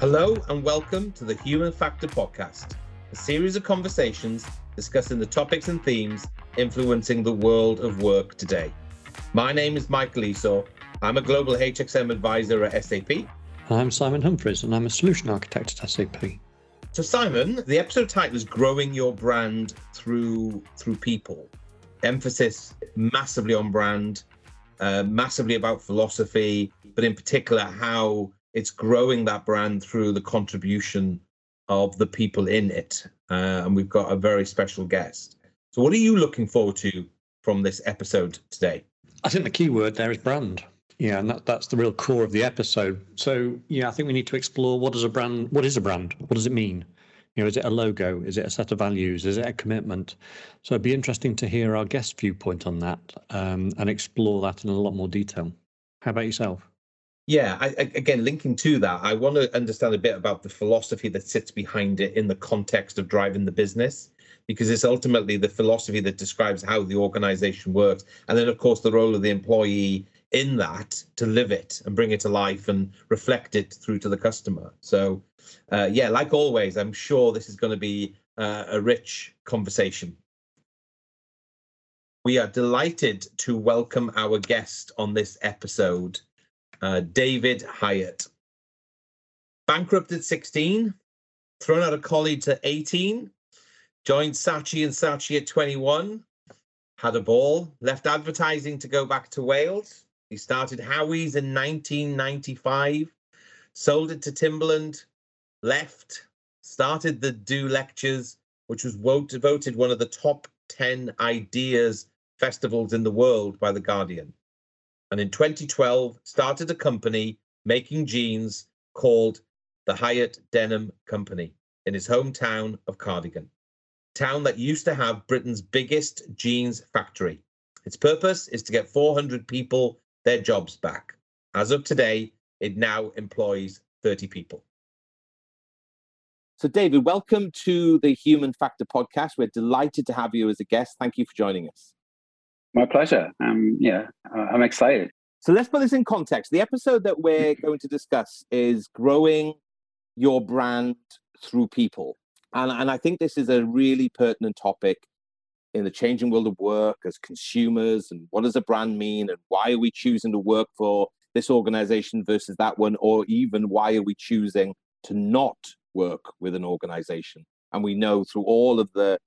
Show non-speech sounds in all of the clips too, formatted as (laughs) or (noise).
Hello and welcome to the Human Factor Podcast, a series of conversations discussing the topics and themes influencing the world of work today. My name is Michael Esau. I'm a global HXM advisor at SAP. I'm Simon Humphries and I'm a solution architect at SAP. So Simon, the episode title is growing your brand through through people. Emphasis massively on brand, uh, massively about philosophy, but in particular how it's growing that brand through the contribution of the people in it. Uh, and we've got a very special guest. So, what are you looking forward to from this episode today? I think the key word there is brand. Yeah, and that, that's the real core of the episode. So, yeah, I think we need to explore what is a brand? What is a brand? What does it mean? You know, is it a logo? Is it a set of values? Is it a commitment? So, it'd be interesting to hear our guest viewpoint on that um, and explore that in a lot more detail. How about yourself? Yeah, I, again, linking to that, I want to understand a bit about the philosophy that sits behind it in the context of driving the business, because it's ultimately the philosophy that describes how the organization works. And then, of course, the role of the employee in that to live it and bring it to life and reflect it through to the customer. So, uh, yeah, like always, I'm sure this is going to be uh, a rich conversation. We are delighted to welcome our guest on this episode uh, David Hieatt. Bankrupted 16, thrown out of college at 18, joined Saatchi and Saatchi at 21, had a ball, left advertising to go back to Wales. He started Howies in 1995, sold it to Timberland, left, started the Do Lectures, which was voted one of the top 10 ideas festivals in the world by The Guardian and in 2012 started a company making jeans called the Hiut Denim Company in his hometown of Cardigan, town that used to have Britain's biggest jeans factory. Its purpose is to get 400 people their jobs back. As of today, it now employs 30 people. So, David, welcome to the Human Factor podcast. We're delighted to have you as a guest. Thank you for joining us. My pleasure. Um, yeah, I'm excited. So let's put this in context. The episode that we're going to discuss is growing your brand through people. And, and I think this is a really pertinent topic in the changing world of work as consumers and what does a brand mean and why are we choosing to work for this organization versus that one or even why are we choosing to not work with an organization and we know through all of the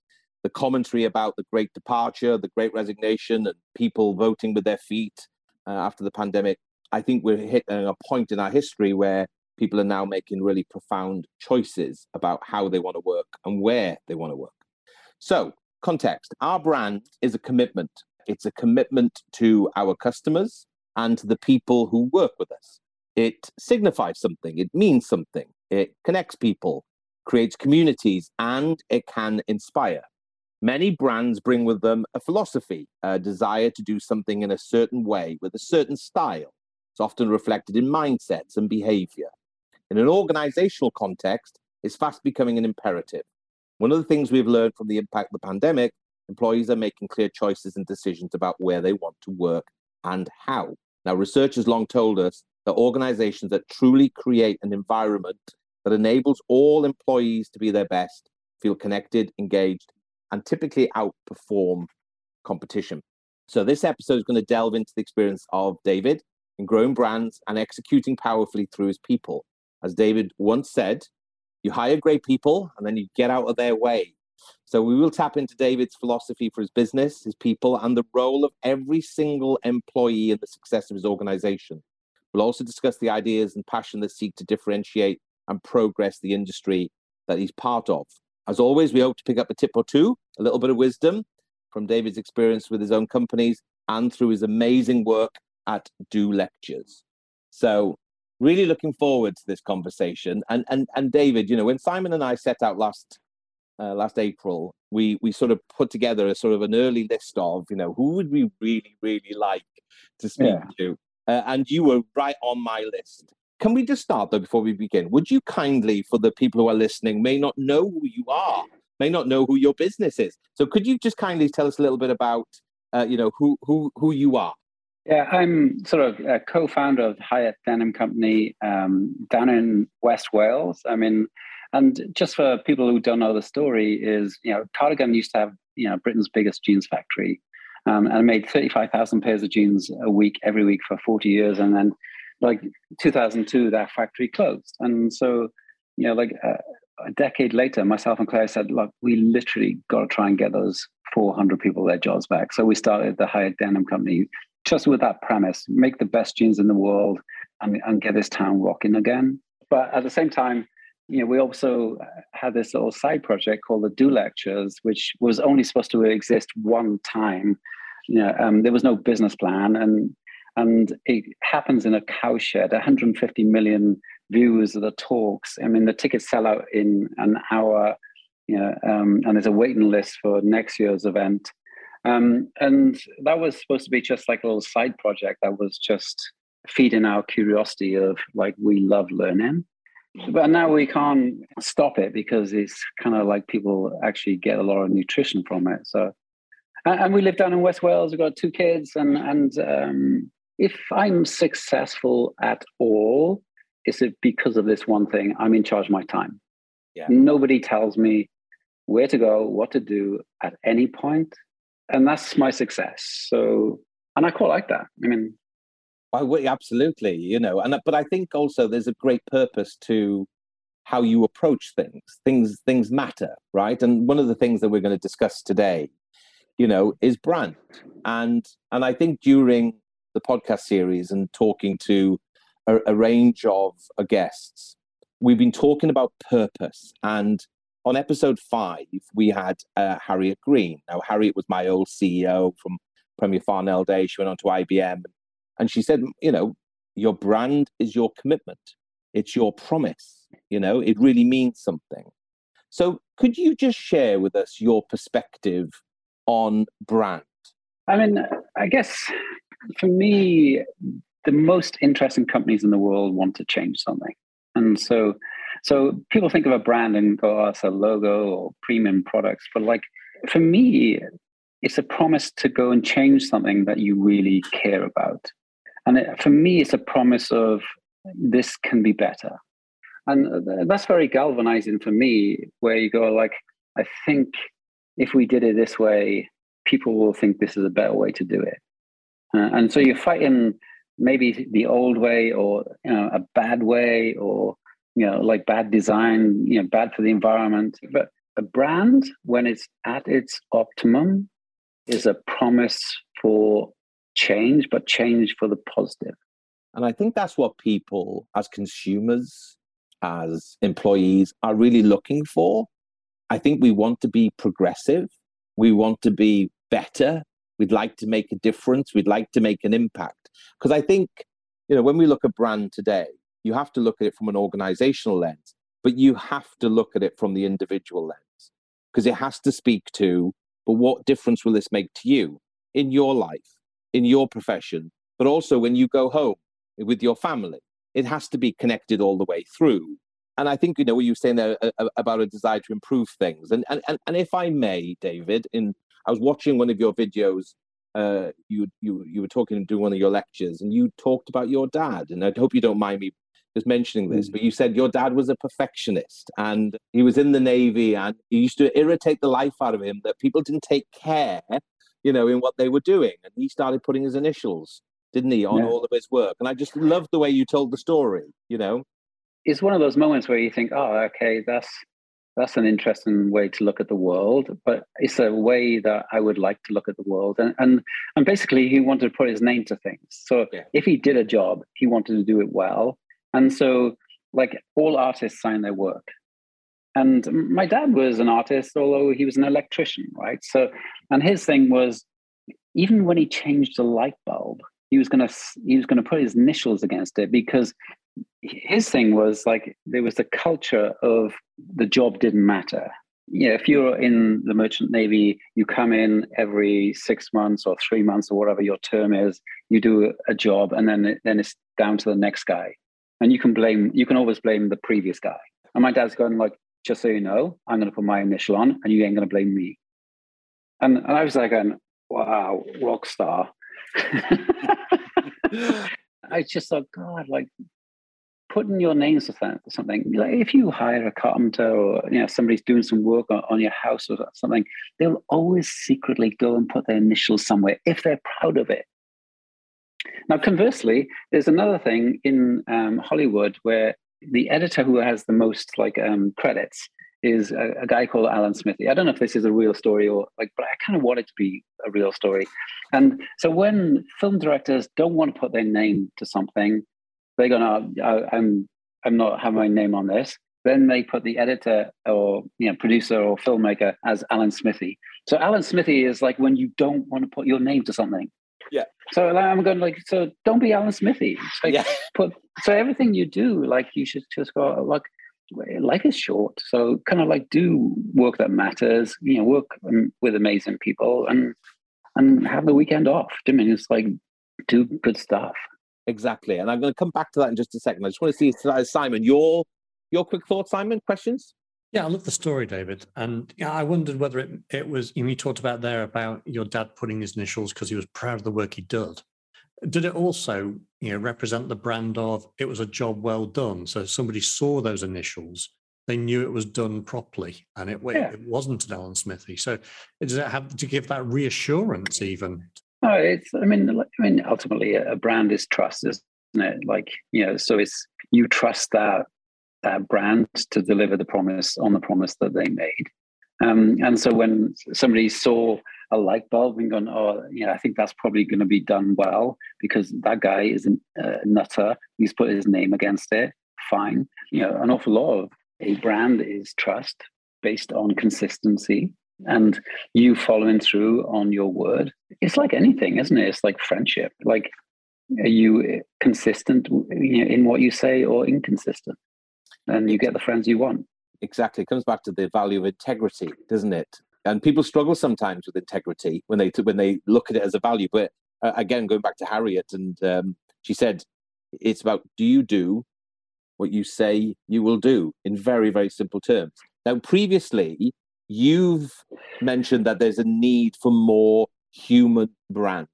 the commentary about the great departure, the great resignation, and people voting with their feet uh, after the pandemic, I think we're hitting a point in our history where people are now making really profound choices about how they want to work and where they want to work. So, context our brand is a commitment. It's a commitment to our customers and to the people who work with us. It signifies something, it means something, it connects people, creates communities, and it can inspire. Many brands bring with them a philosophy, a desire to do something in a certain way with a certain style. It's often reflected in mindsets and behavior. In an organizational context, it's fast becoming an imperative. One of the things we've learned from the impact of the pandemic, employees are making clear choices and decisions about where they want to work and how. Now, research has long told us that organizations that truly create an environment that enables all employees to be their best, feel connected, engaged, and typically outperform competition. So, this episode is going to delve into the experience of David in growing brands and executing powerfully through his people. As David once said, you hire great people and then you get out of their way. So, we will tap into David's philosophy for his business, his people, and the role of every single employee in the success of his organization. We'll also discuss the ideas and passion that seek to differentiate and progress the industry that he's part of. As always, we hope to pick up a tip or two, a little bit of wisdom from David's experience with his own companies and through his amazing work at Do Lectures. So, really looking forward to this conversation. And and and David, you know, when Simon and I set out last uh, last April, we we sort of put together a sort of an early list of, you know, who would we really really like to speak yeah. to, uh, and you were right on my list. Can we just start though before we begin? Would you kindly, for the people who are listening, may not know who you are, may not know who your business is. So could you just kindly tell us a little bit about, uh, you know, who who who you are? Yeah, I'm sort of a co-founder of Hiut Denim Company um, down in West Wales. I mean, and just for people who don't know the story, is you know Cardigan used to have you know Britain's biggest jeans factory, um, and made thirty five thousand pairs of jeans a week every week for forty years, and then like 2002 that factory closed, and so you know like uh, a decade later, myself and Claire said, look, we literally got to try and get those 400 people their jobs back. So we started the Hiut Denim Company just with that premise make the best jeans in the world and, and get this town rocking again. But at the same time, you know, we also had this little side project called the Do Lectures, which was only supposed to exist one time. You know, um, there was no business plan, and and it happens in a cowshed. 150 million views of the talks. I mean, the tickets sell out in an hour. You know, um, and there's a waiting list for next year's event. Um, and that was supposed to be just like a little side project that was just feeding our curiosity of like we love learning. But now we can't stop it because it's kind of like people actually get a lot of nutrition from it. So, and we live down in West Wales. We've got two kids, and and um, if I'm successful at all, is it because of this one thing? I'm in charge of my time. Yeah. Nobody tells me where to go, what to do at any point and that's my success. So, and I quite like that. I mean, I would absolutely, you know, and but I think also there's a great purpose to how you approach things. Things things matter, right? And one of the things that we're going to discuss today, you know, is brand. And and I think during the podcast series and talking to a, a range of uh, guests, we've been talking about purpose and on episode five, we had uh, Harriet Green. Now, Harriet was my old CEO from Premier Farnell Day. She went on to IBM. And she said, you know, your brand is your commitment, it's your promise. You know, it really means something. So, could you just share with us your perspective on brand? I mean, I guess for me, the most interesting companies in the world want to change something. And so so people think of a brand and go, oh, it's a logo or premium products. But like for me, it's a promise to go and change something that you really care about. And it, for me, it's a promise of this can be better. And that's very galvanizing for me, where you go, like, I think if we did it this way, people will think this is a better way to do it. Uh, and so you're fighting maybe the old way or you know, a bad way or you know, like bad design, you know, bad for the environment. But a brand, when it's at its optimum, is a promise for change, but change for the positive. And I think that's what people, as consumers, as employees, are really looking for. I think we want to be progressive. We want to be better. We'd like to make a difference. We'd like to make an impact. Because I think, you know, when we look at brand today, you have to look at it from an organizational lens, but you have to look at it from the individual lens because it has to speak to, but what difference will this make to you in your life, in your profession, but also when you go home with your family? It has to be connected all the way through. And I think, you know, what you were saying there uh, uh, about a desire to improve things. And, and, and if I may, David, in I was watching one of your videos uh, you you you were talking and doing one of your lectures, and you talked about your dad. And I hope you don't mind me just mentioning this, but you said your dad was a perfectionist and he was in the Navy and he used to irritate the life out of him that people didn't take care, you know, in what they were doing. And he started putting his initials, didn't he, on yeah. all of his work. And I just loved the way you told the story, you know. It's one of those moments where you think, oh, okay, that's that's an interesting way to look at the world, but it's a way that I would like to look at the world. And and, and basically, he wanted to put his name to things. So yeah. if he did a job, he wanted to do it well. And so, like all artists sign their work. And my dad was an artist, although he was an electrician, right? So, and his thing was even when he changed a light bulb, he was gonna he was gonna put his initials against it because his thing was like there was a culture of the job didn't matter. Yeah, if you're in the merchant navy, you come in every six months or three months or whatever your term is. You do a job, and then then it's down to the next guy and you can blame you can always blame the previous guy and my dad's going like just so you know i'm going to put my initial on and you ain't going to blame me and, and i was like going wow rock star (laughs) I just thought, God, like putting your names to something. Like if you hire a carpenter or you know somebody's doing some work on, on, your house or something, they'll always secretly go and put their initials somewhere if they're proud of it. Now, conversely, there's another thing in um, Hollywood where the editor who has the most like um, credits is a, a, guy called Alan Smithee. I don't know if this is a real story or like, but I kind of want it to be a real story. And so when film directors don't want to put their name to something, they go, "No, I, I'm I'm not having my name on this." Then they put the editor or you know producer or filmmaker as Alan Smithee So Alan Smithee is like when you don't want to put your name to something. Yeah. So I'm going like, so don't be Alan Smithee Like, yeah. Put so everything you do, like you should just go like life is short so kind of like do work that matters you know work with amazing people and and have the weekend off i mean it's like do good stuff exactly and i'm going to come back to that in just a second i just want to see uh, simon your your quick thoughts simon questions yeah, I love the story, David. And yeah, I wondered whether it, it was, you, know, you talked about there about your dad putting his initials because he was proud of the work he did did it also you know represent the brand of it was a job well done so somebody saw those initials they knew it was done properly and it, yeah. it wasn't an alan Smithee. so does it have to give that reassurance even oh it's i mean i mean ultimately a brand is trust isn't it like you know so it's you trust that that brand to deliver the promise on the promise that they made um, and so when somebody saw a light bulb and gone, oh, yeah, I think that's probably going to be done well because that guy is a nutter. He's put his name against it. Fine. You know, an awful lot of a brand is trust based on consistency and you following through on your word. It's like anything, isn't it? It's like friendship. Like, are you consistent in what you say or inconsistent? And you get the friends you want exactly. It comes back to the value of integrity, doesn't it? And people struggle sometimes with integrity when they when they look at it as a value. But uh, again, going back to Harriet, and um, she said, it's about do you do what you say you will do in very very simple terms. Now, previously, you've mentioned that there's a need for more human brands.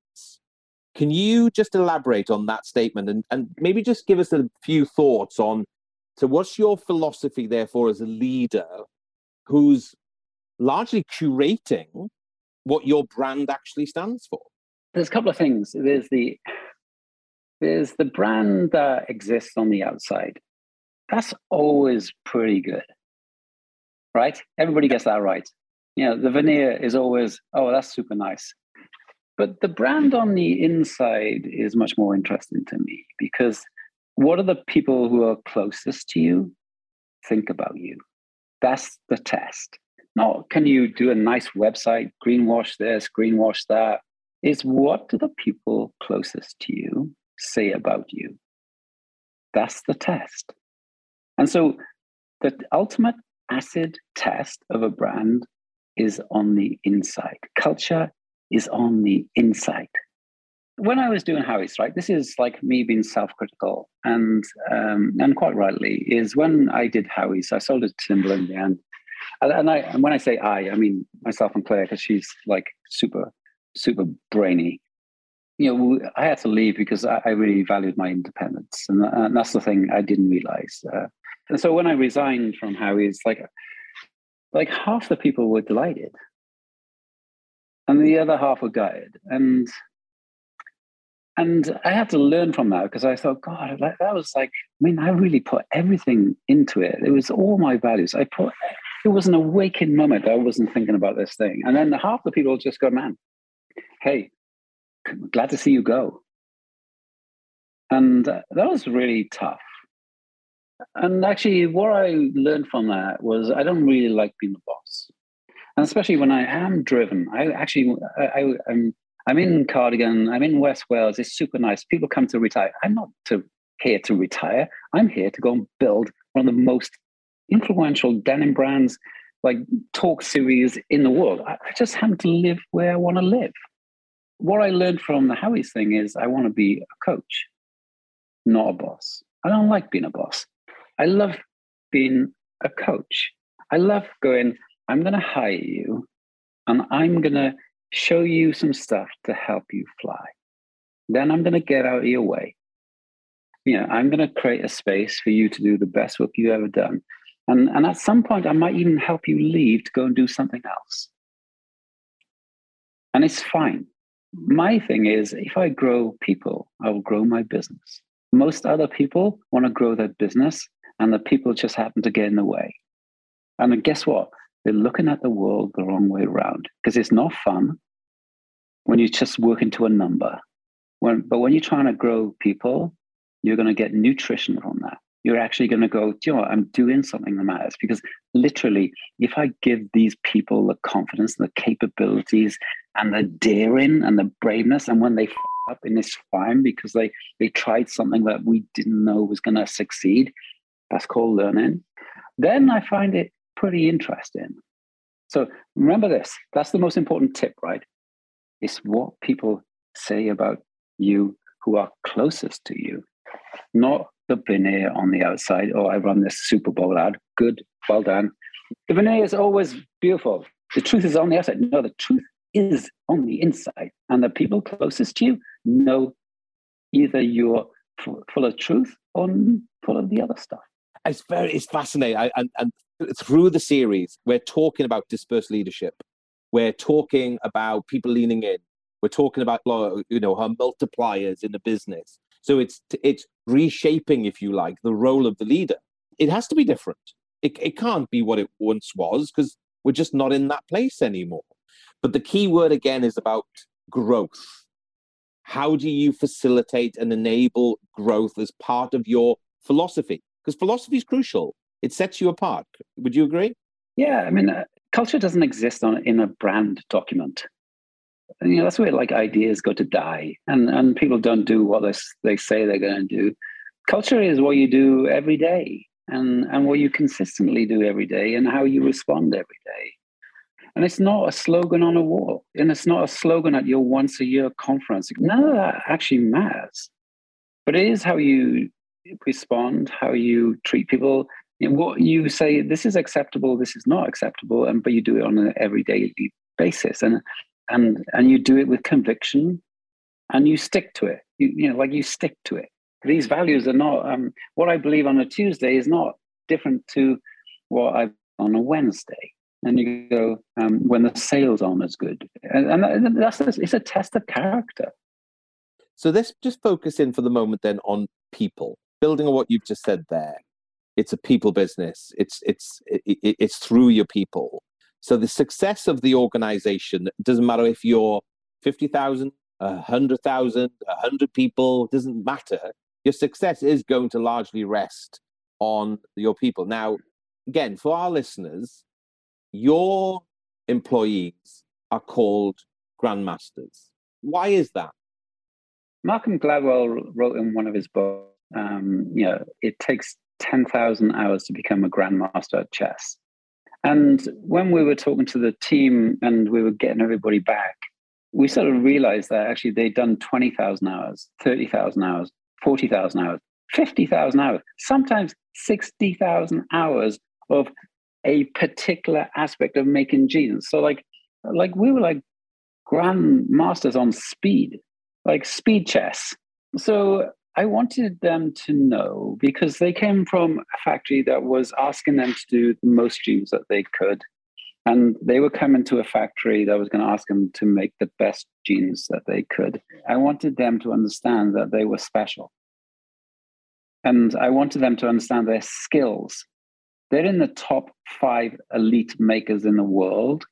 Can you just elaborate on that statement and, and maybe just give us a few thoughts on so, what's your philosophy, therefore, as a leader who's largely curating what your brand actually stands for? There's a couple of things. There's the there's the brand that exists on the outside. That's always pretty good, right? Everybody gets that right. You know, the veneer is always, oh, that's super nice. But the brand on the inside is much more interesting to me because what are the people who are closest to you think about you? That's the test. Not can you do a nice website, greenwash this, greenwash that. Is what do the people closest to you say about you? That's the test. And so the ultimate acid test of a brand is on the inside. Culture is on the inside when I was doing Howies, right, this is like me being self-critical, and um, and quite rightly, is when I did Howies, I sold it to Timberland, and and I and when I say I, I mean myself and Claire because she's like super super brainy. You know, I had to leave because I, I really valued my independence, and, and, that's the thing I didn't realize. Uh, and so when I resigned from Howies, like like half the people were delighted, and the other half were gutted, and and I had to learn from that because I thought, God, like, that was like, I mean, I really put everything into it. It was all my values. I put, it was an awakened moment. I wasn't thinking about this thing. And then half the people just go, man, hey, glad to see you go. And that was really tough. And actually, what I learned from that was I don't really like being the boss. And especially when I am driven, I actually, I, I'm, I'm in Cardigan, I'm in West Wales. It's super nice. People come to retire. I'm not to, here to retire. I'm here to go and build one of the most influential denim brands, like talk series in the world. I, I just happen to live where I want to live. What I learned from the Howies thing is I want to be a coach, not a boss. I don't like being a boss. I love being a coach. I love going, I'm going to hire you and I'm going to show you some stuff to help you fly. then I'm going to get out of your way. You know, I'm going to create a space for you to do the best work you've ever done. And, and at some point, I might even help you leave to go and do something else. And it's fine. My thing is, if I grow people, I will grow my business. Most other people want to grow their business, and the people just happen to get in the way. And guess what? They're looking at the world the wrong way around because it's not fun when you just work into a number. When, but when you're trying to grow people, you're going to get nutrition from that. You're actually going to go, you know what? I'm doing something that matters because literally, if I give these people the confidence, the capabilities, and the daring and the braveness, and when they f- up in this fine because they they tried something that we didn't know was going to succeed, that's called learning. Then I find it pretty interesting. So remember this. That's the most important tip, right? It's what people say about you who are closest to you, not the veneer on the outside. Oh, I run this Super Bowl ad. Good, well done. The veneer is always beautiful. The truth is on the outside. No, the truth is on the inside. And the people closest to you know either you're full of truth or full of the other stuff. It's very, it's fascinating. I, and, and through the series, we're talking about dispersed leadership. We're talking about people leaning in. We're talking about you know her multipliers in the business. So it's it's reshaping, if you like, the role of the leader. It has to be different. It it can't be what it once was because we're just not in that place anymore. But the key word again is about growth. How do you facilitate and enable growth as part of your philosophy? Because philosophy is crucial. It sets you apart. Would you agree? Yeah, I mean, uh, culture doesn't exist on in a brand document. And, you know, that's where like ideas go to die, and and people don't do what they they say they're going to do. Culture is what you do every day, and and what you consistently do every day, and how you respond every day. And it's not a slogan on a wall, and it's not a slogan at your once a year conference. None of that actually matters. But it is how you respond, how you treat people, and what you say this is acceptable this is not acceptable and but you do it on an everyday basis and and and you do it with conviction and you stick to it. You, you know like you stick to it. These values are not um, what i believe on a tuesday is not different to what i on a wednesday. And you go um, when the sales aren't as good. And, and that's it's a test of character. So let's just focus in for the moment then on people building on what you've just said there it's a people business. It's it's it, it's through your people. So the success of the organization doesn't matter if you're 50,000 100,000 100 people doesn't matter. Your success is going to largely rest on your people. Now again for our listeners your employees are called grandmasters. Why is that? Malcolm gladwell wrote in one of his books um, you know it takes 10,000 hours to become a grandmaster at chess. And when we were talking to the team and we were getting everybody back, we sort of realized that actually they'd done 20,000 hours, 30,000 hours, 40,000 hours, 50,000 hours, sometimes 60,000 hours of a particular aspect of making jeans. So like, like we were like grandmasters on speed, like speed chess. So I wanted them to know because they came from a factory that was asking them to do the most jeans that they could. And they were coming to a factory that was going to ask them to make the best jeans that they could. I wanted them to understand that they were special. And I wanted them to understand their skills. They're in the top five elite makers in the world.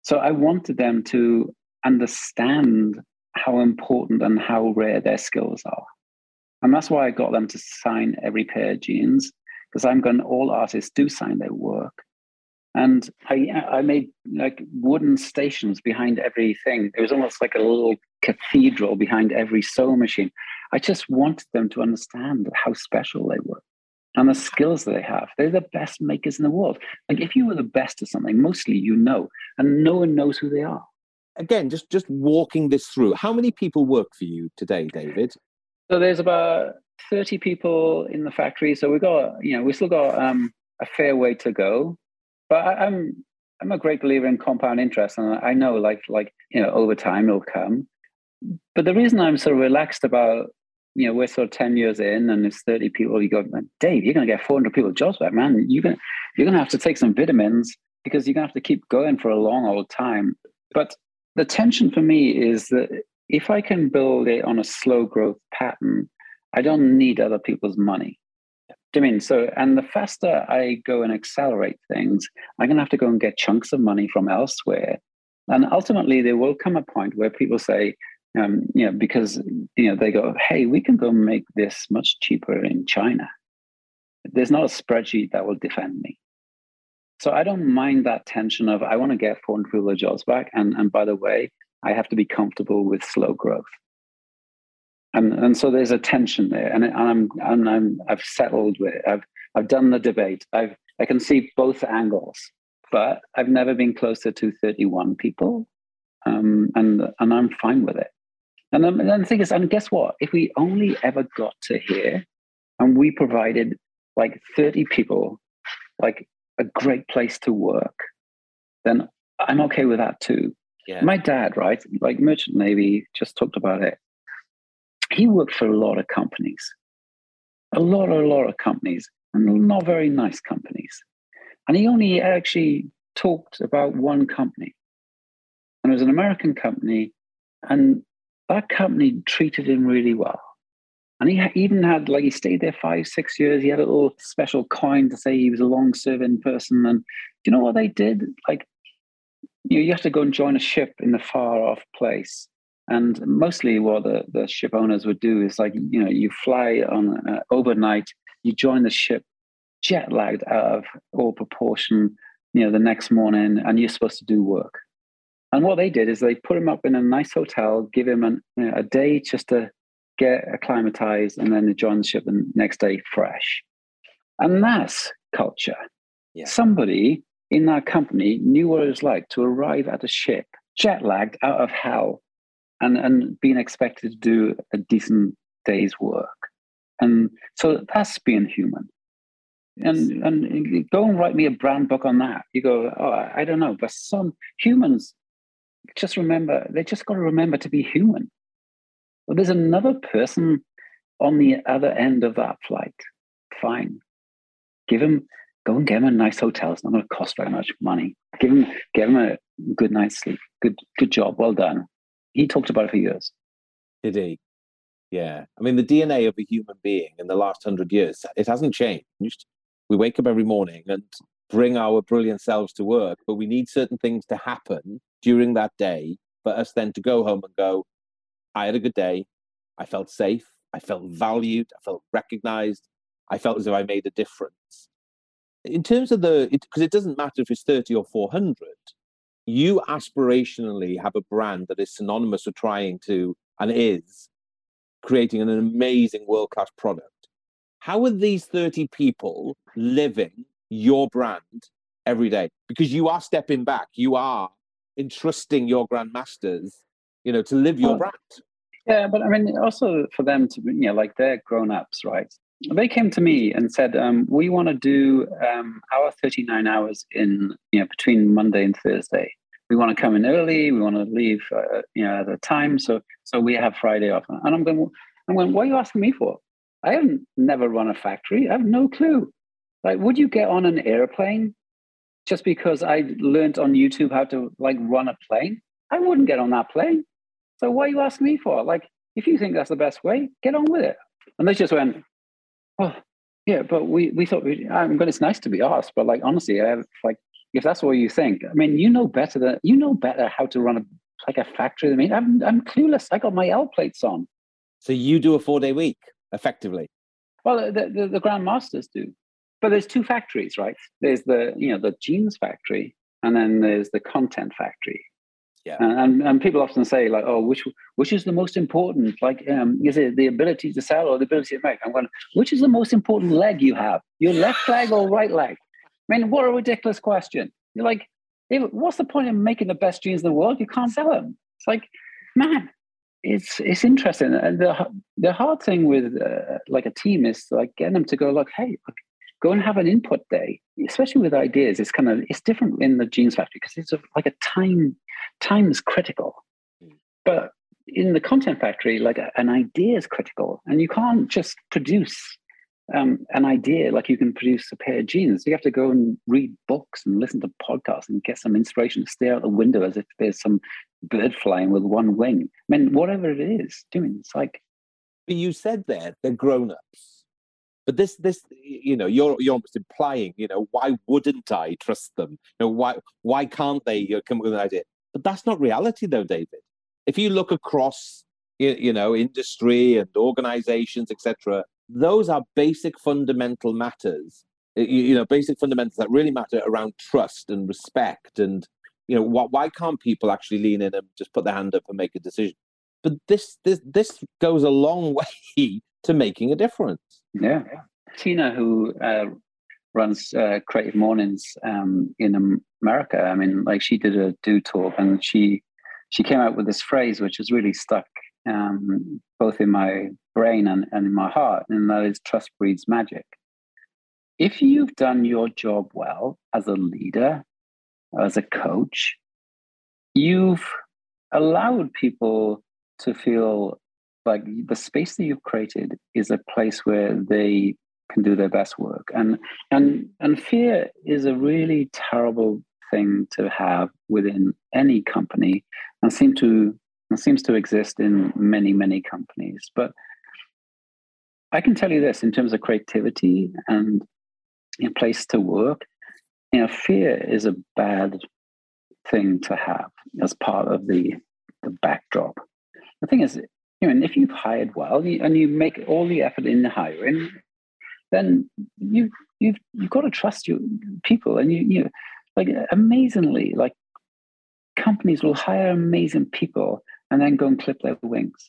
So I wanted them to understand how important and how rare their skills are. And that's why I got them to sign every pair of jeans, because I'm going, all artists do sign their work. And I, I made like wooden stations behind everything. It was almost like a little cathedral behind every sewing machine. I just wanted them to understand how special they were and the skills that they have. They're the best makers in the world. Like if you were the best at something, mostly you know, and no one knows who they are again, just just walking this through. How many people work for you today, David? So there's about thirty people in the factory. So we've got you know we still got um, a fair way to go, but I, I'm I'm a great believer in compound interest, and I know like like you know over time it'll come. but the reason I'm sort of relaxed about, you know, we're sort of 10 years in and it's 30 people, you go, Dave, you're going to get 400 people jobs back, man. You're going you're going to have to take some vitamins because you're going to have to keep going for a long old time. But the tension for me is that if I can build it on a slow growth pattern, I don't need other people's money. Do you mean so? And the faster I go and accelerate things, I'm going to have to go and get chunks of money from elsewhere. And ultimately, there will come a point where people say, um, you know, because you know they go, hey, we can go make this much cheaper in China. There's not a spreadsheet that will defend me. So I don't mind that tension of I want to get foreign field jobs back. And and by the way, I have to be comfortable with slow growth. And and so there's a tension there. And, and I'm and I'm I've settled with it. I've I've done the debate. I've I can see both angles, but I've never been closer to 31 people. Um, and and I'm fine with it. And and then the thing is, and guess what? If we only ever got to here and we provided like 30 people like a great place to work, then I'm okay with that too. Yeah. My dad, right, like Merchant Navy, just talked about it. He worked for a lot of companies, a lot, a lot of companies, and not very nice companies. And he only actually talked about one company. And it was an American company. And that company treated him really well. And he even had, like, he stayed there five, six years. He had a little special coin to say he was a long serving person. And do you know what they did? Like, you, know, you have to go and join a ship in a far off place. And mostly what the, the ship owners would do is like, you know, you fly on uh, overnight, you join the ship jet lagged out of all proportion, you know, the next morning, and you're supposed to do work. And what they did is they put him up in a nice hotel, give him an, you know, a day just to get acclimatized, and then they join the ship the next day fresh. And that's culture. Yeah. Somebody in that company knew what it was like to arrive at a ship, jet lagged out of hell, and, and being expected to do a decent day's work. And so that's being human. And and go and write me a brand book on that. You go, oh, I don't know, but some humans just remember they just got to remember to be human. Well, there's another person on the other end of that flight. Fine, give him go and get him a nice hotel. It's not going to cost very much money. Give him, give him a good night's sleep. Good, good job. Well done. He talked about it for years. Did he? Yeah. I mean, the DNA of a human being in the last hundred years, it hasn't changed. We wake up every morning and bring our brilliant selves to work, but we need certain things to happen during that day for us then to go home and go, I had a good day. I felt safe. I felt valued. I felt recognized. I felt as if I made a difference in terms of the because it, it, doesn't matter if it's 30 or 400 you aspirationally have a brand that is synonymous with trying to and is creating an amazing world class product how are these 30 people living your brand every day because you are stepping back you are entrusting your grandmasters you know to live your brand yeah but i mean also for them to you know like they're grown-ups right they came to me and said, um, "We want to do um, our 39 hours in you know between Monday and Thursday. We want to come in early. We want to leave uh, you know at a time. So so we have Friday off." And I'm going, I'm going. What are you asking me for? I haven't never run a factory. I have no clue. Like, would you get on an airplane just because I learned on YouTube how to like run a plane? I wouldn't get on that plane. So what are you asking me for? Like, if you think that's the best way, get on with it. And they just went, Oh, yeah, but we we thought we. I mean, but it's nice to be asked. But like honestly, I have, like if that's what you think, I mean, you know better than you know better how to run a like a factory I mean, I'm I'm clueless. I got my L plates on. So you do a four day week effectively. Well, the, the, the grandmasters do, but there's two factories, right? There's the you know the jeans factory, and then there's the content factory. Yeah. And, and people often say like, oh, which which is the most important? Like, um, is it the ability to sell or the ability to make? I'm going, which is the most important leg you have? Your left leg or right leg? I mean, what a ridiculous question. You're like, what's the point of making the best jeans in the world? You can't sell them. It's like, man, it's it's interesting. And the the hard thing with uh, like a team is like getting them to go, look, hey, go and have an input day, especially with ideas. It's kind of it's different in the jeans factory because it's a, like a time time is critical. Hmm. But in the content factory, like an idea is critical, and you can't just produce um, an idea like you can produce a pair of jeans. You have to go and read books and listen to podcasts and get some inspiration to stare out the window as if there's some bird flying with one wing. I mean, whatever it is doing, it's like. But you said there they're grown ups. But this, this, you know, you're you're almost implying, you know, why wouldn't I trust them? You know, why why can't they you know, come up with an idea? But that's not reality, though, David. If you look across, you know, industry and organizations, etc., those are basic fundamental matters. You, know, basic fundamentals that really matter around trust and respect, and you know, why, why can't people actually lean in and just put their hand up and make a decision? But this, this, this goes a long (laughs) way to making a difference. Yeah, Tina, who uh, runs uh, Creative Mornings um, in America. I mean, like she did a do talk, and she she came out with this phrase which has really stuck um, both in my brain and, and in my heart, and that is trust breeds magic. If you've done your job well as a leader, as a coach, you've allowed people to feel like the space that you've created is a place where they can do their best work. And and and fear is a really terrible thing to have within any company and seem to and seems to exist in many, many companies. But I can tell you this in terms of creativity and a place to work, you know, fear is a bad thing to have as part of the, the backdrop. The thing is, know, if you've hired well and you make all the effort in the hiring, then you you've you've got to trust your people and you you know, like amazingly like companies will hire amazing people and then go and clip their wings.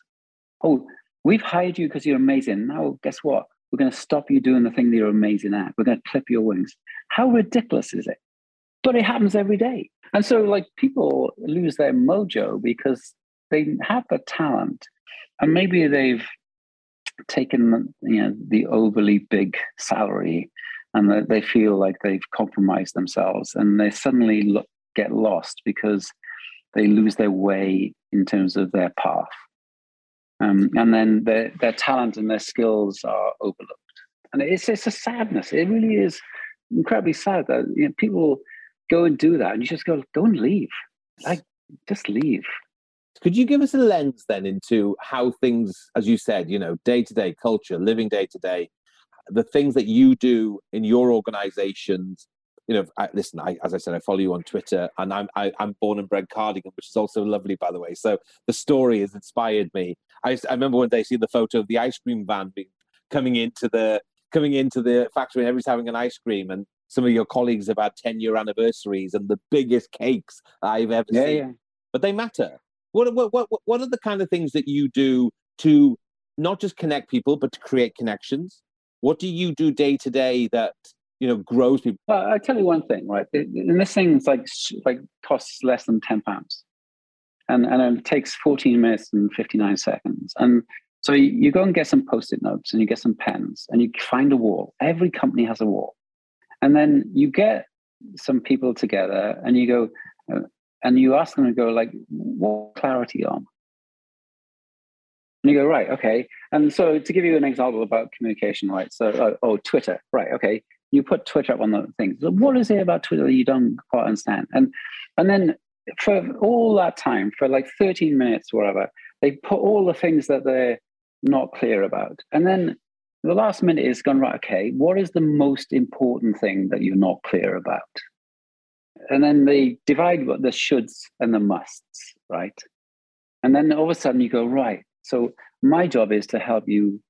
Oh, we've hired you because you're amazing. Now, guess what? We're going to stop you doing the thing that you're amazing at. We're going to clip your wings. How ridiculous is it? But it happens every day. And so, like, people lose their mojo because they have the talent and maybe they've taken you know the overly big salary and they feel like they've compromised themselves and they suddenly look, get lost because they lose their way in terms of their path. Um, and then their, their talent and their skills are overlooked. And it's, it's a sadness. It really is incredibly sad that you know, people go and do that and you just go, go and leave. Like, just leave. Could you give us a lens then into how things, as you said, you know, day to day culture, living day to day, the things that you do in your organizations you know, I, listen, I, as I said, I follow you on Twitter, and I'm I, am i am born and bred Cardigan, which is also lovely, by the way. So the story has inspired me. I, I remember one day seeing the photo of the ice cream van being, coming into the coming into the factory, and everybody's having an ice cream, and some of your colleagues have had ten year anniversaries and the biggest cakes I've ever yeah, seen. Yeah. But they matter. What, what what what are the kind of things that you do to not just connect people, but to create connections? What do you do day to day that you know grows people. Well, I tell you one thing, right? And this thing's like like costs less than ten pounds, and and it takes fourteen minutes and fifty nine seconds. And so you go and get some post it notes, and you get some pens, and you find a wall. Every company has a wall, and then you get some people together, and you go. Uh, And you ask them to go like, what clarity on? And you go, right, okay. And so to give you an example about communication, right? So, oh, oh Twitter, right, okay you put Twitter up on the things. So what is it about Twitter that you don't quite understand? And and then for all that time, for like 13 minutes, whatever, they put all the things that they're not clear about. And then the last minute is gone, right, okay, what is the most important thing that you're not clear about? And then they divide what the shoulds and the musts, right? And then all of a sudden you go, right, so my job is to help you,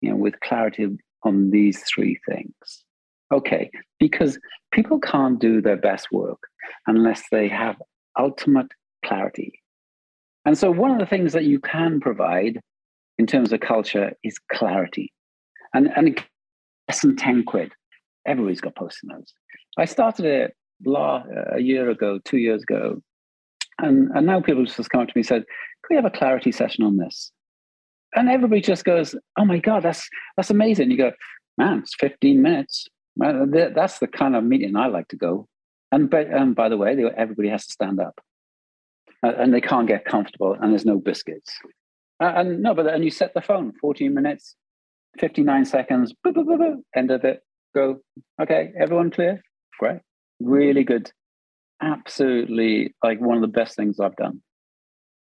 you know, with clarity on these three things. Okay, because people can't do their best work unless they have ultimate clarity. And so, one of the things that you can provide in terms of culture is clarity. And, and less than 10 quid. Everybody's got post-it notes. I started it a year ago, two years ago. And, and now people just come up to me and said, Can we have a clarity session on this? And everybody just goes, Oh my God, that's that's amazing. You go, man, it's 15 minutes. That's the kind of meeting I like to go. And by, um, by the way, everybody has to stand up. uh, and they can't get comfortable, and there's no biscuits. Uh, and no, but and you set the phone 14 minutes, 59 seconds, boo, boo, boo, end of it. Go. Okay, everyone clear? Great. Really good. Absolutely like one of the best things I've done.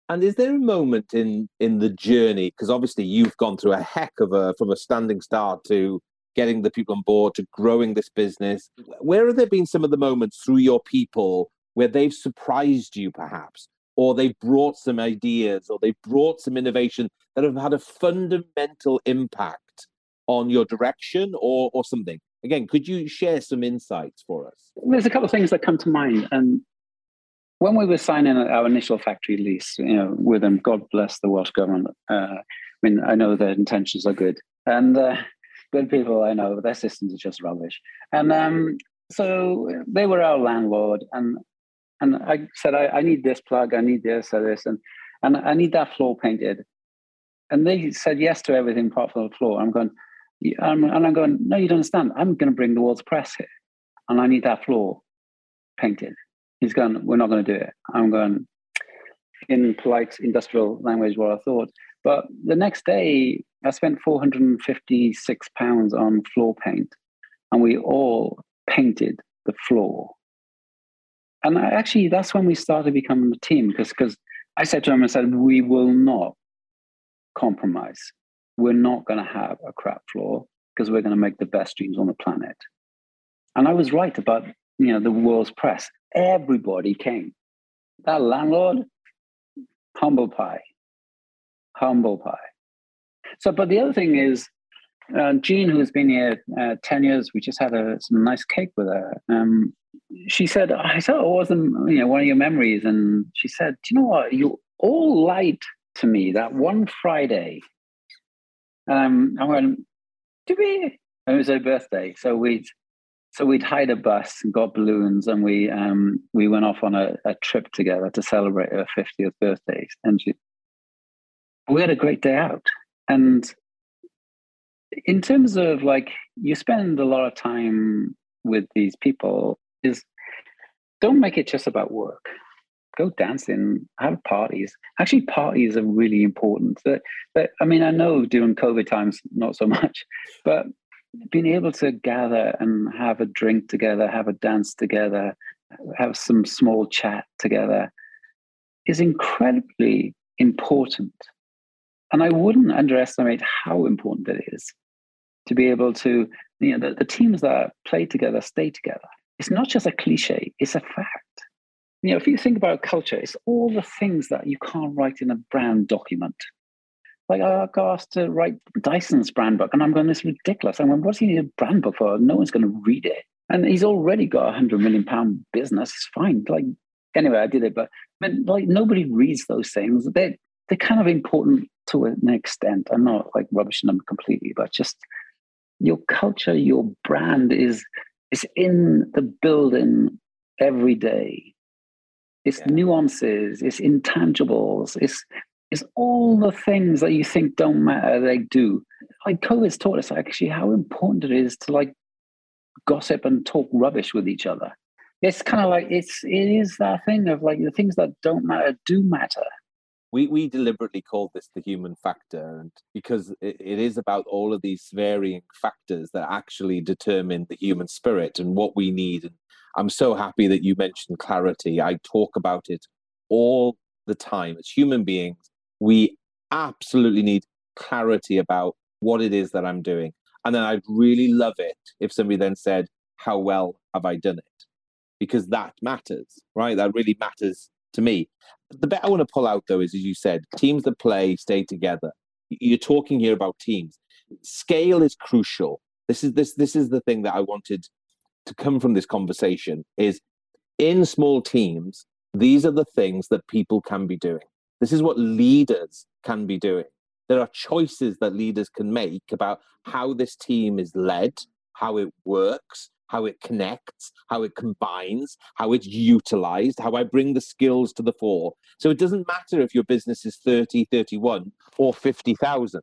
And is there a moment in in the journey? Because obviously you've gone through a heck of a from a standing start to getting the people on board to growing this business. Where have there been some of the moments through your people where they've surprised you, perhaps, or they've brought some ideas, or they've brought some innovation that have had a fundamental impact on your direction or or something? Again, could you share some insights for us? There's a couple of things that come to mind, and when we were signing our initial factory lease, you know, with them, God bless the Welsh government. Uh, I mean, I know their intentions are good, and uh, good people I know, their systems are just rubbish. And um, so they were our landlord, and and I said, I, I need this plug, I need this, or this, and and I need that floor painted. And they said yes to everything apart from the floor. I'm going, and I'm going, no, you don't understand. I'm going to bring the world's press here, and I need that floor painted. He's going, we're not going to do it. I'm going, in polite industrial language, what I thought. But the next day, I spent 456 pounds on floor paint, and we all painted the floor. And I, actually, that's when we started becoming a team because because I said to him, I said, we will not compromise. We're not going to have a crap floor because we're going to make the best dreams on the planet. And I was right about you know the world's press. Everybody came. That landlord, humble pie, humble pie. So, but the other thing is, uh, Jean, who's been here uh, 10 years, we just had a, some nice cake with her. Um, she said, I said, it wasn't you know, one of your memories. And she said, Do you know what? You all lied to me that one Friday. Um, I went, Did we? It was her birthday. So we'd so we'd hired a bus and got balloons, and we um, we went off on a, a trip together to celebrate her 50th birthday. And she, we had a great day out. And in terms of like, you spend a lot of time with these people, is don't make it just about work. Go dancing, have parties. Actually, parties are really important. But, but I mean, I know during COVID times, not so (laughs) much, but being able to gather and have a drink together, have a dance together, have some small chat together is incredibly important. And I wouldn't underestimate how important it is to be able to, you know, the, the teams that play together stay together. It's not just a cliche, it's a fact. You know, if you think about culture, it's all the things that you can't write in a brand document. Like oh, I got asked to write Dyson's brand book, and I'm going, this is ridiculous. I'm going, what's he need a brand book for? No one's going to read it. And he's already got a hundred million pound business. It's fine. Like anyway, I did it, but, but like nobody reads those things. They they're kind of important to an extent. I'm not like rubbishing them completely, but just your culture, your brand is is in the building every day. It's yeah. nuances, it's intangibles, it's it's all the things that you think don't matter, they do. Like COVID's taught us actually how important it is to like gossip and talk rubbish with each other. It's kind of like it's it is that thing of like the things that don't matter do matter. We we deliberately called this the human factor, and because it, it is about all of these varying factors that actually determine the human spirit and what we need. And I'm so happy that you mentioned clarity. I talk about it all the time as human beings we absolutely need clarity about what it is that I'm doing. And then I'd really love it if somebody then said, How well have I done it? Because that matters, right? That really matters to me. The bit I want to pull out though is, as you said, teams that play stay together. You're talking here about teams. Scale is crucial. This is this this is the thing that I wanted to come from this conversation is in small teams, these are the things that people can be doing. This is what leaders can be doing. There are choices that leaders can make about how this team is led, how it works, how it connects, how it combines, how it's utilized, how I bring the skills to the fore. So it doesn't matter if your business is 30, 31, or 50,000.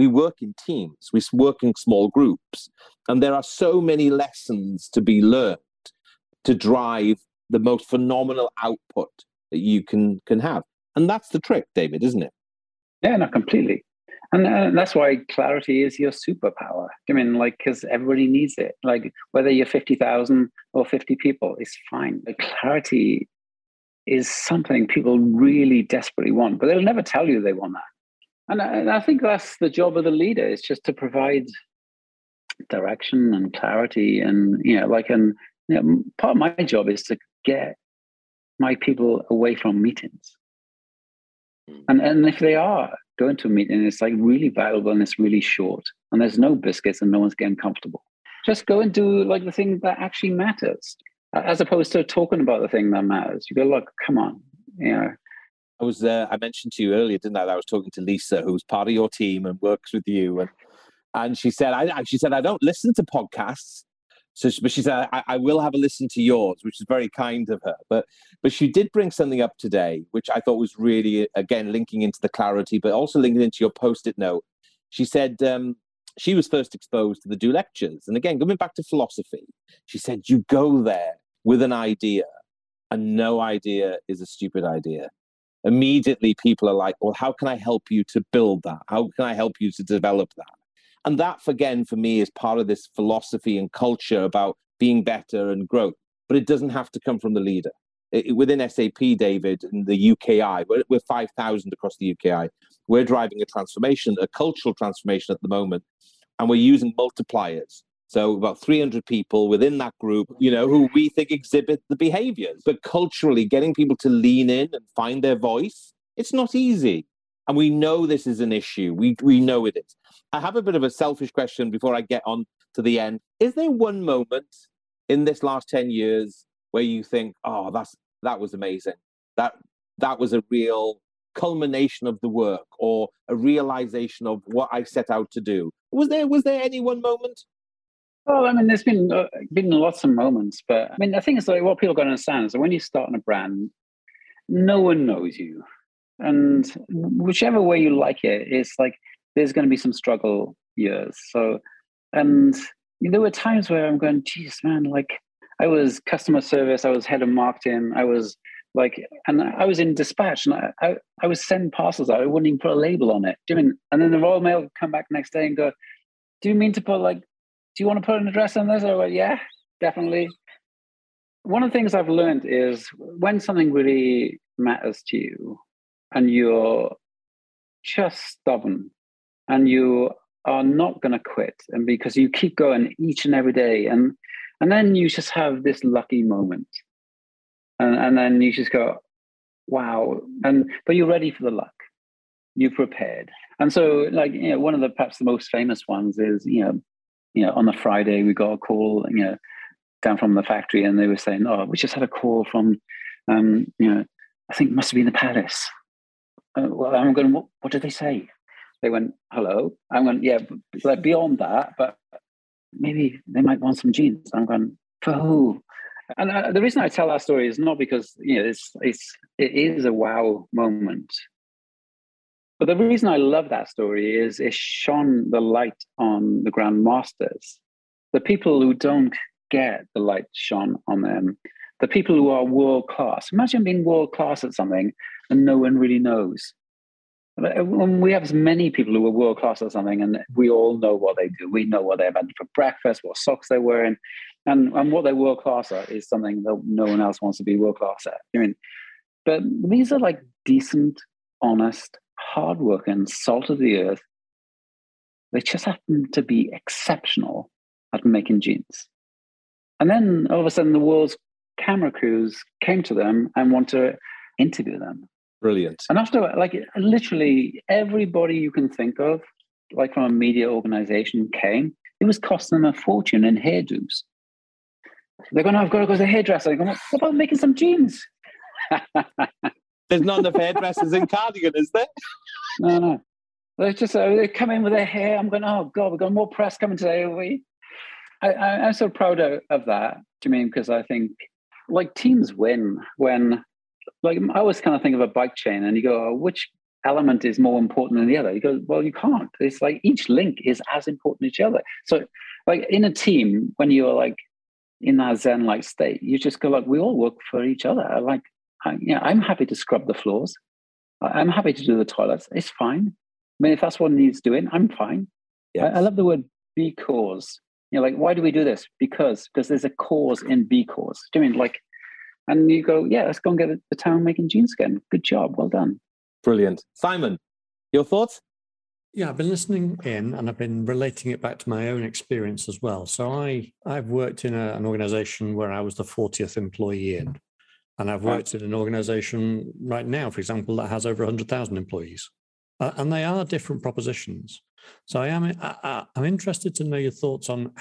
We work in teams, we work in small groups, and there are so many lessons to be learned to drive the most phenomenal output that you can can have. And that's the trick, David, isn't it? Yeah, not completely. And uh, that's why clarity is your superpower. I mean, like, because everybody needs it. Like, whether you're 50,000 or 50 people, it's fine. Like, clarity is something people really desperately want, but they'll never tell you they want that. And I, and I think that's the job of the leader is just to provide direction and clarity. And, you know, like, and you know, part of my job is to get my people away from meetings. Hmm. And, and if they are going to a meeting, it's like really valuable and it's really short, and there's no biscuits and no one's getting comfortable. Just go and do like the thing that actually matters, as opposed to talking about the thing that matters. You go, look, come on, you know. I was uh, I mentioned to you earlier, didn't I? That I was talking to Lisa, who's part of your team and works with you, and and she said, I she said I don't listen to podcasts so, but she said, I, I, will have a listen to yours, which is very kind of her. But, but she did bring something up today, which I thought was really, again, linking into the clarity, but also linking into your post-it note. She said um, she was first exposed to the Do lectures, and again, going back to philosophy, she said you go there with an idea, and no idea is a stupid idea. Immediately, people are like, "Well, how can I help you to build that? How can I help you to develop that?" And that, again, for me, is part of this philosophy and culture about being better and growth. But it doesn't have to come from the leader. It, within SAP, David, and the UKI, we're, we're 5,000 across the UKI. We're driving a transformation, a cultural transformation at the moment, and we're using multipliers. So about 300 people within that group, you know, who we think exhibit the behaviors. But culturally, getting people to lean in and find their voice, it's not easy. And we know this is an issue. We we know it is. I have a bit of a selfish question before I get on to the end. Is there one moment in this last 10 years where you think, oh, that's that was amazing. That that was a real culmination of the work or a realization of what I set out to do. Was there was there any one moment? Well, I mean, there's been uh, been lots of moments, but I mean, I think it's like what people got to understand is that when you start in a brand, no one knows you and whichever way you like it, it's like there's going to be some struggle years. So, and there were times where I'm going, geez, man, like I was customer service, I was head of marketing, I was like, and I was in dispatch, and I, I, I was sending parcels out. I wouldn't even put a label on it. Do you mean? And then the Royal Mail would come back next day and go, "Do you mean to put like, do you want to put an address on this?" Oh, I went, "Yeah, definitely." One of the things I've learned is when something really matters to you, and you're just stubborn and you are not going to quit and because you keep going each and every day and and then you just have this lucky moment and, and then you just go wow and but you're ready for the luck you're prepared and so like you know one of the perhaps the most famous ones is you know you know on the friday we got a call you know down from the factory and they were saying oh we just had a call from um you know i think it must have been the palace uh, well, I'm going, what, what did they say? They went, hello. I'm going, yeah, like beyond that, but maybe they might want some jeans. I'm going, for who? And uh, the reason I tell that story is not because you know it's it's it is a wow moment, but the reason I love that story is it shone the light on the grandmasters, the people who don't get the light shone on them, the people who are world class. Imagine being world class at something and no one really knows. Uh, when we have many people who are world class at something, and we all know what they do. We know what they're having for breakfast, what socks they're wearing, and, and what they're world class at is something that no one else wants to be world class at. I mean, but these are like decent, honest, hardworking, salt of the earth. They just happen to be exceptional at making jeans. And then all of a sudden, the world's camera crews came to them and want to interview them. Brilliant. And after, like, literally everybody you can think of, like from a media organization, came. It was costing them a fortune in hairdos. They're going, oh, I've got to go to the hairdresser. They're going, what about making some jeans? (laughs) There's not enough hairdressers in Cardigan, is there? No, no. They're just uh, they come in with their hair. I'm going, oh God, we've got more press coming today, have we? I, am so proud of, of that. You because I think like teams win when like I always kind of think of a bike chain, and you go, oh, which element is more important than the other? You go, well, you can't. It's like each link is as important as each other. So, like in a team, when you're like in that zen-like state, you just go like, we all work for each other. Like I, you know, I'm happy to scrub the floors. I'm happy to do the toilets. It's fine. I mean, if that's what needs doing, I'm fine. Yeah. I, I love the word because. You know, like, why do we do this? Because because there's a cause in because. Do you mean like, and you go, yeah, let's go and get the town making jeans again. Good job, well done. Brilliant, Simon. Your thoughts? Yeah, I've been listening in and I've been relating it back to my own experience as well. So I I've worked in a, an organization where I was the 40th employee in. And I've worked in an organization right now, for example, that has over 100,000 employees. Uh, and they are different propositions. So I am I, I'm interested to know your thoughts on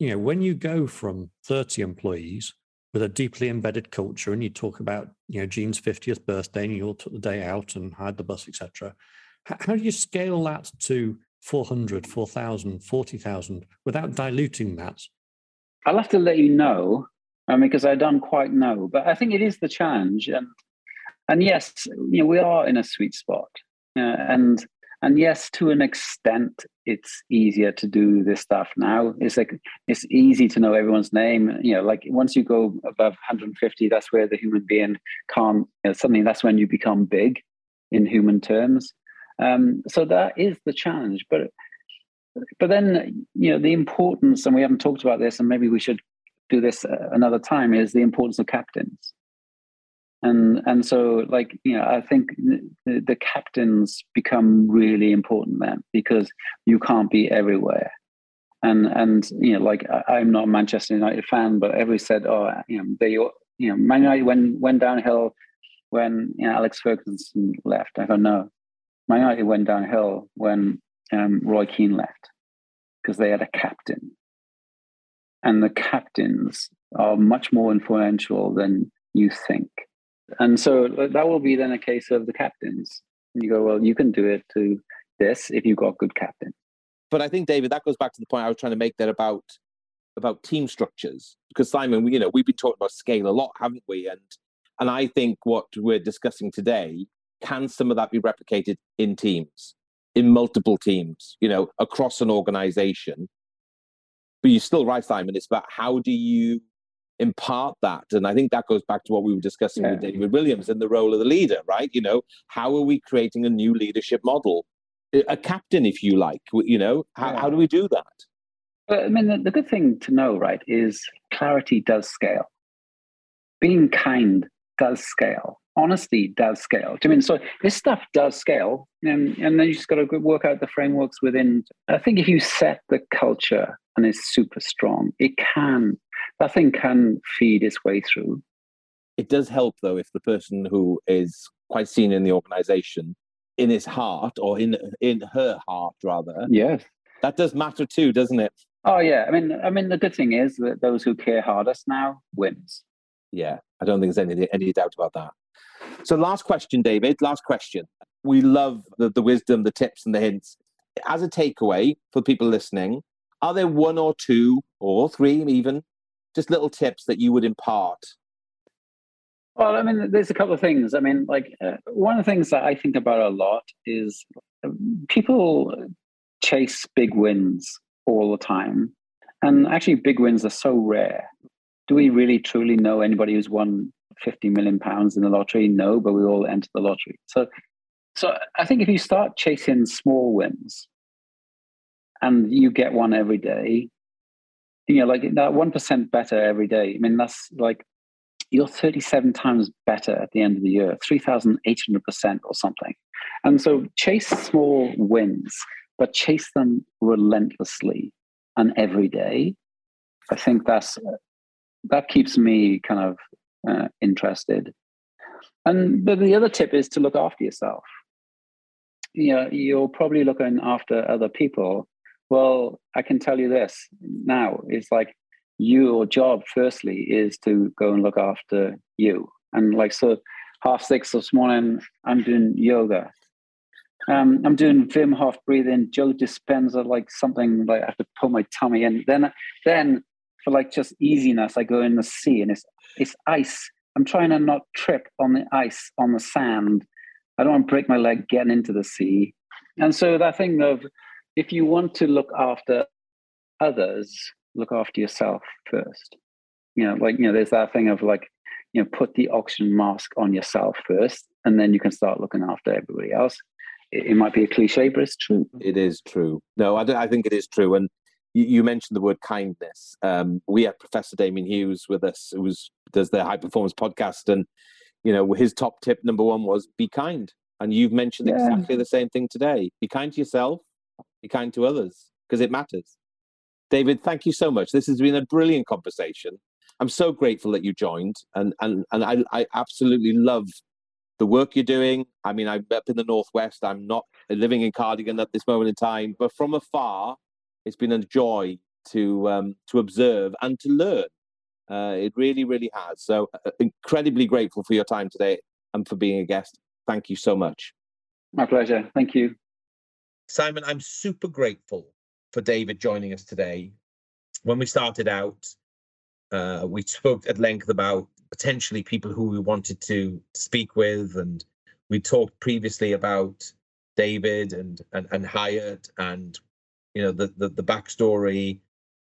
you know when you go from 30 employees with a deeply embedded culture and you talk about you know Jean's 50th birthday and you all took the day out and hired the bus etc how do you scale that to 400, 4,000, 40,000 without diluting that? I'll have to let you know um, because I don't quite know, but I think it is the challenge. And and yes, you know, we are in a sweet spot. Uh, and and yes, to an extent, it's easier to do this stuff now. It's like it's easy to know everyone's name. You know, like once you go above 150, that's where the human being can't. You know, suddenly, that's when you become big in human terms. Um, so that is the challenge. But but then you know the importance, and we haven't talked about this, and maybe we should do this uh, another time. Is the importance of captains. And and so like you know I think the, the captains become really important then because you can't be everywhere and and you know like I, am not a Manchester United fan, but everybody said, oh, you know, they you know Man United went went downhill when you know Alex Ferguson left. I don't know Man United went downhill when um, Roy Keane left because they had a captain. And the captains are much more influential than you think. And so that will be then a case of the captains. And you go, well, you can do it to this if you've got good captain. But I think, David, that goes back to the point I was trying to make there about about team structures. Because Simon, you know, we've been talking about scale a lot, haven't we? And and I think what we're discussing today can some of that be replicated in teams, in multiple teams, you know, across an organization? But you're still right, Simon. It's about how do you impart that? And I think that goes back to what we were discussing yeah. with David Williams and the role of the leader, right? You know, how are we creating a new leadership model? A captain, if you like, you know, how, yeah. how do we do that? I mean, the, the good thing to know, right, is clarity does scale. Being kind does scale honesty does scale. I mean, so this stuff does scale, and, and then you just got to work out the frameworks within. I think if you set the culture and it's super strong, it can, that thing can feed its way through. It does help, though, if the person who is quite senior in the organization, in his heart or in in her heart, rather, yes, that does matter too, doesn't it? Oh yeah, I mean, I mean, the good thing is that those who care hardest now wins. Yeah, I don't think there's any any doubt about that. So, last question, David. Last question. We love the, the wisdom, the tips, and the hints. As a takeaway for people listening, are there one or two or three, even just little tips that you would impart? Well, I mean, there's a couple of things. I mean, like uh, one of the things that I think about a lot is um, people chase big wins all the time. And actually, big wins are so rare. Do we really truly know anybody who's won 50 million pounds in the lottery? No, but we all enter the lottery. So, so I think if you start chasing small wins and you get one every day, you know, like that 1% better every day. I mean, that's like you're 37 times better at the end of the year, 3,800% or something. And so chase small wins, but chase them relentlessly and every day. I think that's that keeps me kind of uh, interested. And but the other tip is to look after yourself. You know, you're probably looking after other people. Well, I can tell you this now. It's like your job, firstly, is to go and look after you. And like so, half six this morning, I'm doing yoga. Um, I'm doing Wim Hof breathing, Joe Dispenza, like something like I have to pull my tummy in. Then, then for like just easiness, I go in the sea and it's it's ice. I'm trying to not trip on the ice on the sand. I don't want to break my leg getting into the sea. And so that thing of if you want to look after others, look after yourself first. You know, like you know, there's that thing of like you know, put the oxygen mask on yourself first, and then you can start looking after everybody else. It, it might be a cliche, but it's true. It is true. No, I, I think it is true. And you, you mentioned the word kindness. Um, we had Professor Damian Hughes with us, who was does the high performance podcast, and you know his top tip number one was be kind. And you've mentioned yeah. exactly the same thing today. Be kind to yourself, be kind to others, because it matters. David, thank you so much. This has been a brilliant conversation. I'm so grateful that you joined, and and and I, I absolutely love the work you're doing. I mean, I'm up in the northwest. I'm not living in Cardigan at this moment in time, but from afar, it's been a joy to um, to observe and to learn. Uh, it really, really has. So, uh, incredibly grateful for your time today and for being a guest. Thank you so much. My pleasure. Thank you. Simon, I'm super grateful for David joining us today. When we started out, uh, we spoke at length about potentially people who we wanted to speak with, and we talked previously about David and and, and Hyatt and you know the the, the backstory,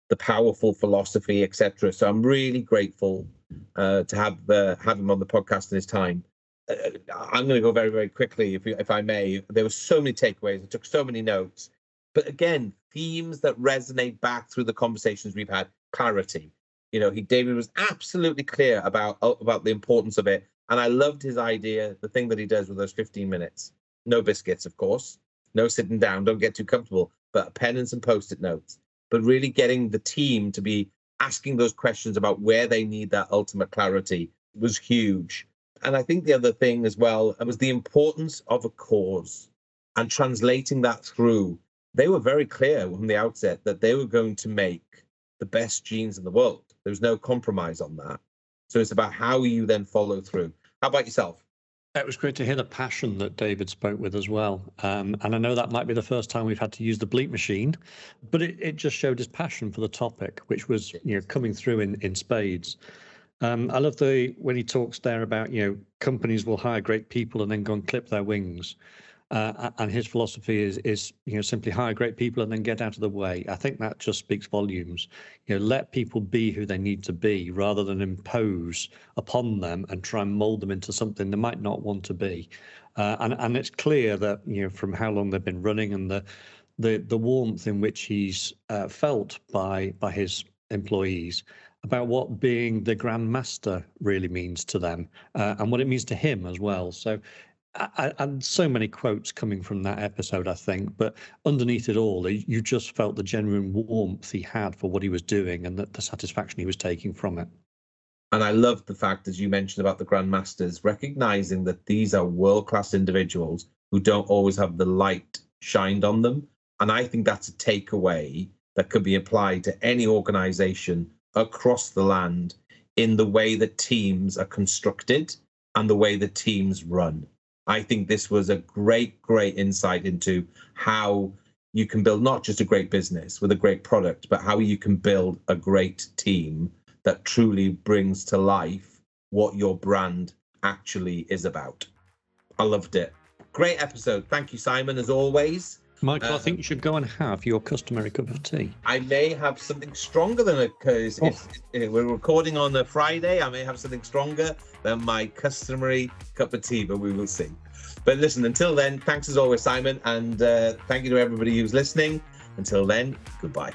the powerful philosophy, etc. So I'm really grateful uh, to have uh, have him on the podcast in his time. I'm going to go very very quickly, if if I may. There were so many takeaways. I took so many notes, but again, themes that resonate back through the conversations we've had. Clarity. You know, he David was absolutely clear about uh, about the importance of it, and I loved his idea. The thing that he does with those 15 minutes. No biscuits, of course. No sitting down. Don't get too comfortable but pen and some post-it notes, but really getting the team to be asking those questions about where they need that ultimate clarity was huge. And I think the other thing as well was the importance of a cause and translating that through. They were very clear from the outset that they were going to make the best jeans in the world. There was no compromise on that. So it's about how you then follow through. How about yourself? It was great to hear the passion that David spoke with as well. Um, and I know that might be the first time we've had to use the bleep machine, but it, it just showed his passion for the topic, which was you know coming through in, in spades. Um, I love the when he talks there about you know companies will hire great people and then go and clip their wings. Uh, and his philosophy is is you know simply hire great people and then get out of the way. I think that just speaks volumes. You know, let people be who they need to be rather than impose upon them and try and mold them into something they might not want to be. Uh, and and it's clear that you know from how long they've been running and the the the warmth in which he's uh, felt by by his employees about what being the grandmaster really means to them uh, and what it means to him as well. So I, and so many quotes coming from that episode, I think. But underneath it all, you just felt the genuine warmth he had for what he was doing and the, the satisfaction he was taking from it. And I love the fact, as you mentioned about the Grandmasters, recognizing that these are world class individuals who don't always have the light shined on them. And I think that's a takeaway that could be applied to any organization across the land in the way that teams are constructed and the way that teams run. I think this was a great, great insight into how you can build not just a great business with a great product, but how you can build a great team that truly brings to life what your brand actually is about. I loved it. Great episode. Thank you, Simon, as always. Michael, uh, I think you should go and have your customary cup of tea. I may have something stronger than a because oh. we're recording on a Friday. I may have something stronger than my customary cup of tea, but we will see. But listen, until then, thanks as always, Simon, and uh, thank you to everybody who's listening. Until then, goodbye.